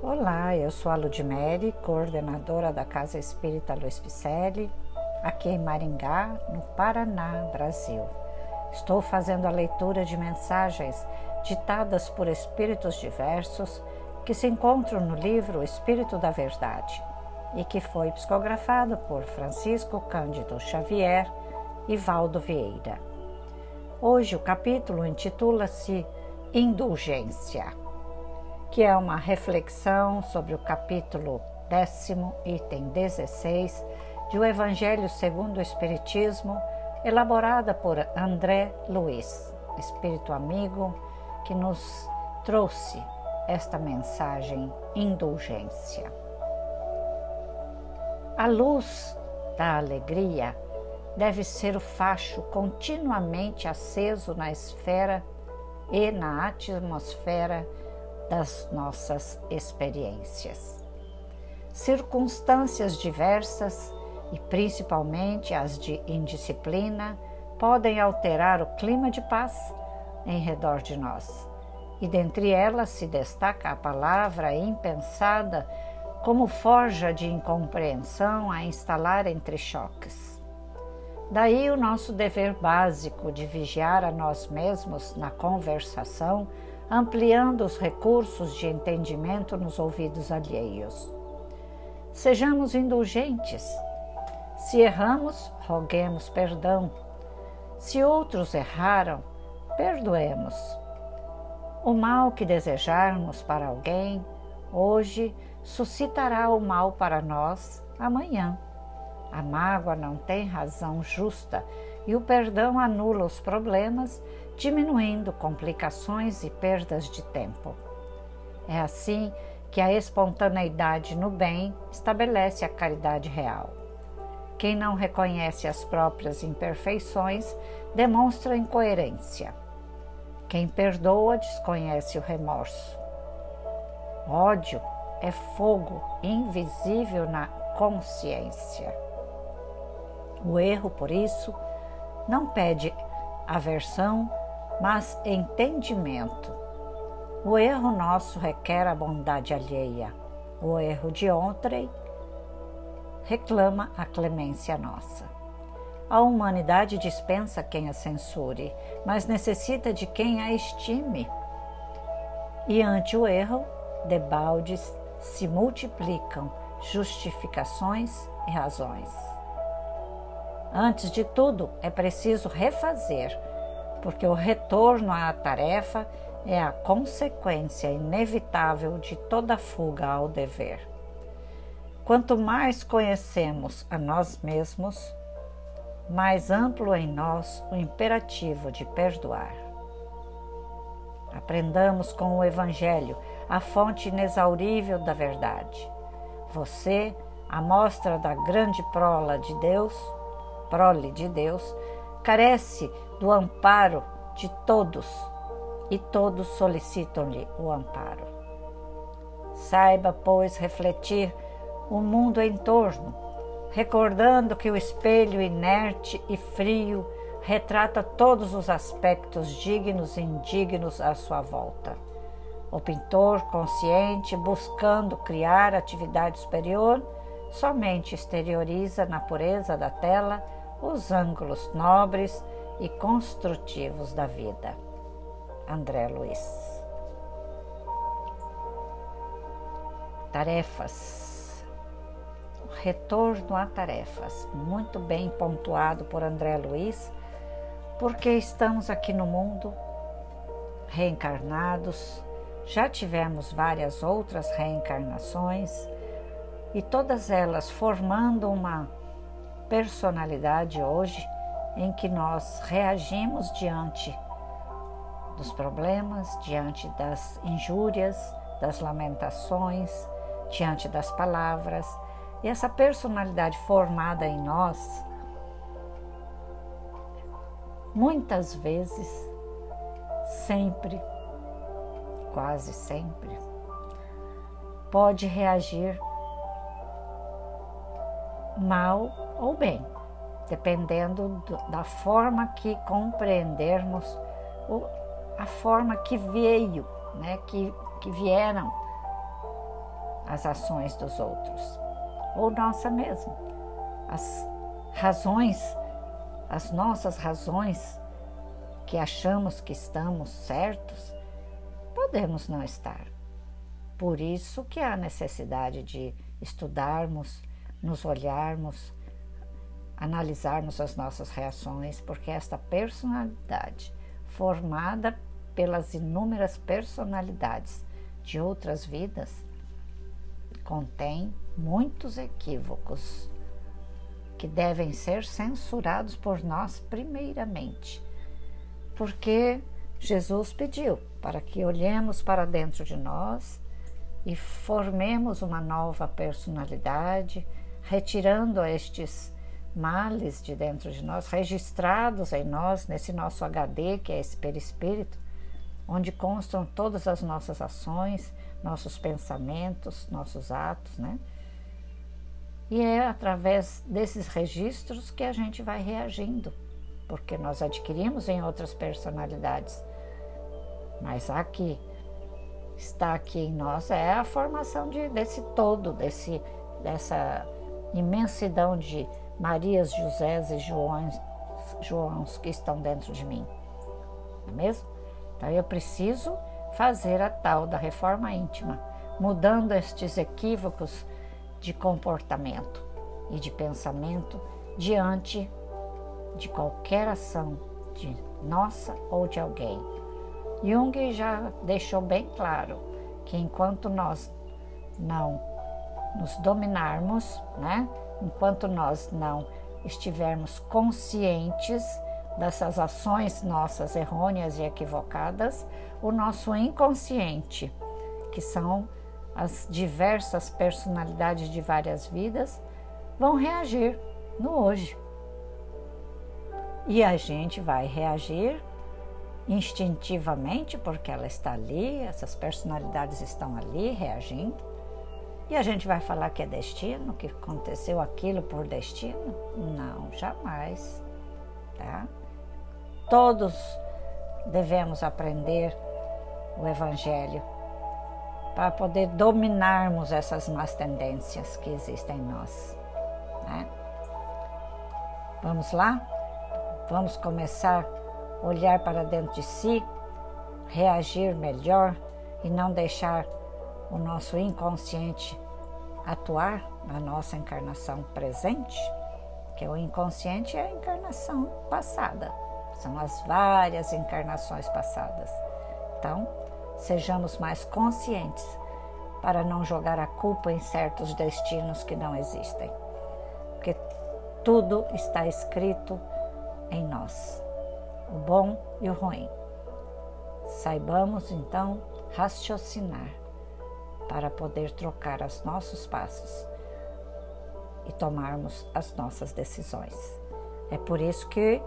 Olá, eu sou a Ludmere, coordenadora da Casa Espírita Luiz Picelli, aqui em Maringá, no Paraná, Brasil. Estou fazendo a leitura de mensagens ditadas por espíritos diversos que se encontram no livro Espírito da Verdade e que foi psicografado por Francisco Cândido Xavier e Valdo Vieira. Hoje o capítulo intitula-se Indulgência que é uma reflexão sobre o capítulo décimo, item 16, de O Evangelho segundo o Espiritismo, elaborada por André Luiz, espírito amigo, que nos trouxe esta mensagem indulgência. A luz da alegria deve ser o facho continuamente aceso na esfera e na atmosfera das nossas experiências. Circunstâncias diversas, e principalmente as de indisciplina, podem alterar o clima de paz em redor de nós. E dentre elas se destaca a palavra impensada como forja de incompreensão a instalar entre choques. Daí o nosso dever básico de vigiar a nós mesmos na conversação ampliando os recursos de entendimento nos ouvidos alheios. Sejamos indulgentes. Se erramos, roguemos perdão. Se outros erraram, perdoemos. O mal que desejarmos para alguém hoje suscitará o mal para nós amanhã. A mágoa não tem razão justa e o perdão anula os problemas diminuindo complicações e perdas de tempo. É assim que a espontaneidade no bem estabelece a caridade real. Quem não reconhece as próprias imperfeições demonstra incoerência. Quem perdoa desconhece o remorso. Ódio é fogo invisível na consciência. O erro, por isso, não pede aversão mas entendimento. O erro nosso requer a bondade alheia. O erro de ontem reclama a clemência nossa. A humanidade dispensa quem a censure, mas necessita de quem a estime. E ante o erro, debaldes se multiplicam justificações e razões. Antes de tudo, é preciso refazer porque o retorno à tarefa é a consequência inevitável de toda fuga ao dever. Quanto mais conhecemos a nós mesmos, mais amplo em nós o imperativo de perdoar. Aprendamos com o Evangelho, a fonte inexaurível da verdade. Você, a mostra da grande prola de Deus, prole de Deus, carece do amparo de todos e todos solicitam-lhe o amparo. Saiba, pois, refletir o mundo em torno, recordando que o espelho inerte e frio retrata todos os aspectos dignos e indignos à sua volta. O pintor consciente, buscando criar atividade superior, somente exterioriza na pureza da tela os ângulos nobres e construtivos da vida. André Luiz. Tarefas. Retorno a tarefas, muito bem pontuado por André Luiz, porque estamos aqui no mundo reencarnados, já tivemos várias outras reencarnações e todas elas formando uma personalidade hoje em que nós reagimos diante dos problemas, diante das injúrias, das lamentações, diante das palavras. E essa personalidade formada em nós, muitas vezes, sempre, quase sempre, pode reagir mal ou bem dependendo da forma que compreendermos a forma que veio, né, que, que vieram as ações dos outros, ou nossa mesmo. As razões, as nossas razões que achamos que estamos certos, podemos não estar. Por isso que há necessidade de estudarmos, nos olharmos, analisarmos as nossas reações, porque esta personalidade, formada pelas inúmeras personalidades de outras vidas, contém muitos equívocos que devem ser censurados por nós primeiramente, porque Jesus pediu para que olhemos para dentro de nós e formemos uma nova personalidade, retirando estes males de dentro de nós, registrados em nós, nesse nosso HD, que é esse perispírito, onde constam todas as nossas ações, nossos pensamentos, nossos atos, né? E é através desses registros que a gente vai reagindo, porque nós adquirimos em outras personalidades. Mas aqui, está aqui em nós, é a formação de, desse todo, desse, dessa imensidão de Marias, Josés e Joãos que estão dentro de mim. Não é mesmo? Então eu preciso fazer a tal da reforma íntima, mudando estes equívocos de comportamento e de pensamento diante de qualquer ação de nossa ou de alguém. Jung já deixou bem claro que enquanto nós não nos dominarmos, né, enquanto nós não estivermos conscientes dessas ações nossas errôneas e equivocadas, o nosso inconsciente, que são as diversas personalidades de várias vidas, vão reagir no hoje. E a gente vai reagir instintivamente, porque ela está ali, essas personalidades estão ali reagindo e a gente vai falar que é destino, que aconteceu aquilo por destino? Não, jamais. Tá? Todos devemos aprender o Evangelho para poder dominarmos essas más tendências que existem em nós. Né? Vamos lá? Vamos começar a olhar para dentro de si, reagir melhor e não deixar o nosso inconsciente atuar na nossa encarnação presente, que o inconsciente é a encarnação passada, são as várias encarnações passadas. Então, sejamos mais conscientes para não jogar a culpa em certos destinos que não existem, porque tudo está escrito em nós, o bom e o ruim. Saibamos então raciocinar para poder trocar os nossos passos e tomarmos as nossas decisões. É por isso que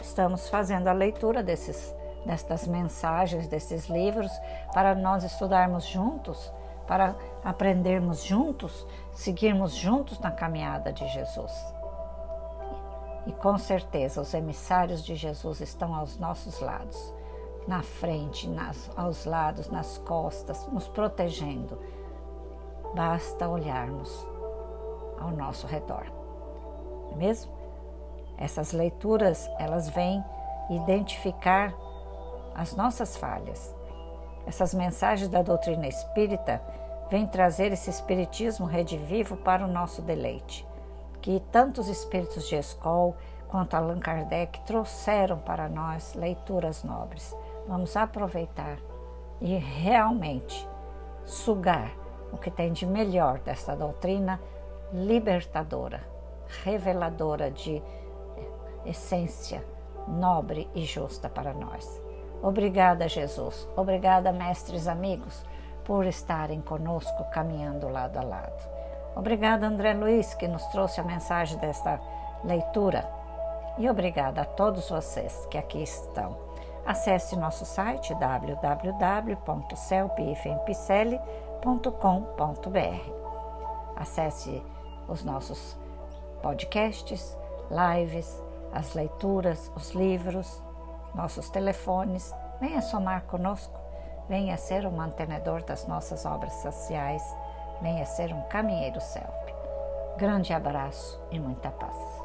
estamos fazendo a leitura desses, destas mensagens, desses livros, para nós estudarmos juntos, para aprendermos juntos, seguirmos juntos na caminhada de Jesus. E com certeza os emissários de Jesus estão aos nossos lados na frente, nas, aos lados, nas costas, nos protegendo. Basta olharmos ao nosso redor. Não é mesmo? Essas leituras, elas vêm identificar as nossas falhas. Essas mensagens da doutrina espírita vêm trazer esse espiritismo redivivo para o nosso deleite, que tantos espíritos de escola quanto Allan Kardec trouxeram para nós leituras nobres Vamos aproveitar e realmente sugar o que tem de melhor desta doutrina libertadora, reveladora de essência nobre e justa para nós. Obrigada, Jesus. Obrigada, mestres amigos, por estarem conosco caminhando lado a lado. Obrigada, André Luiz, que nos trouxe a mensagem desta leitura. E obrigada a todos vocês que aqui estão Acesse nosso site www.celpifempicele.com.br. Acesse os nossos podcasts, lives, as leituras, os livros, nossos telefones. Venha somar conosco, venha ser o mantenedor das nossas obras sociais. venha ser um caminheiro self. Grande abraço e muita paz.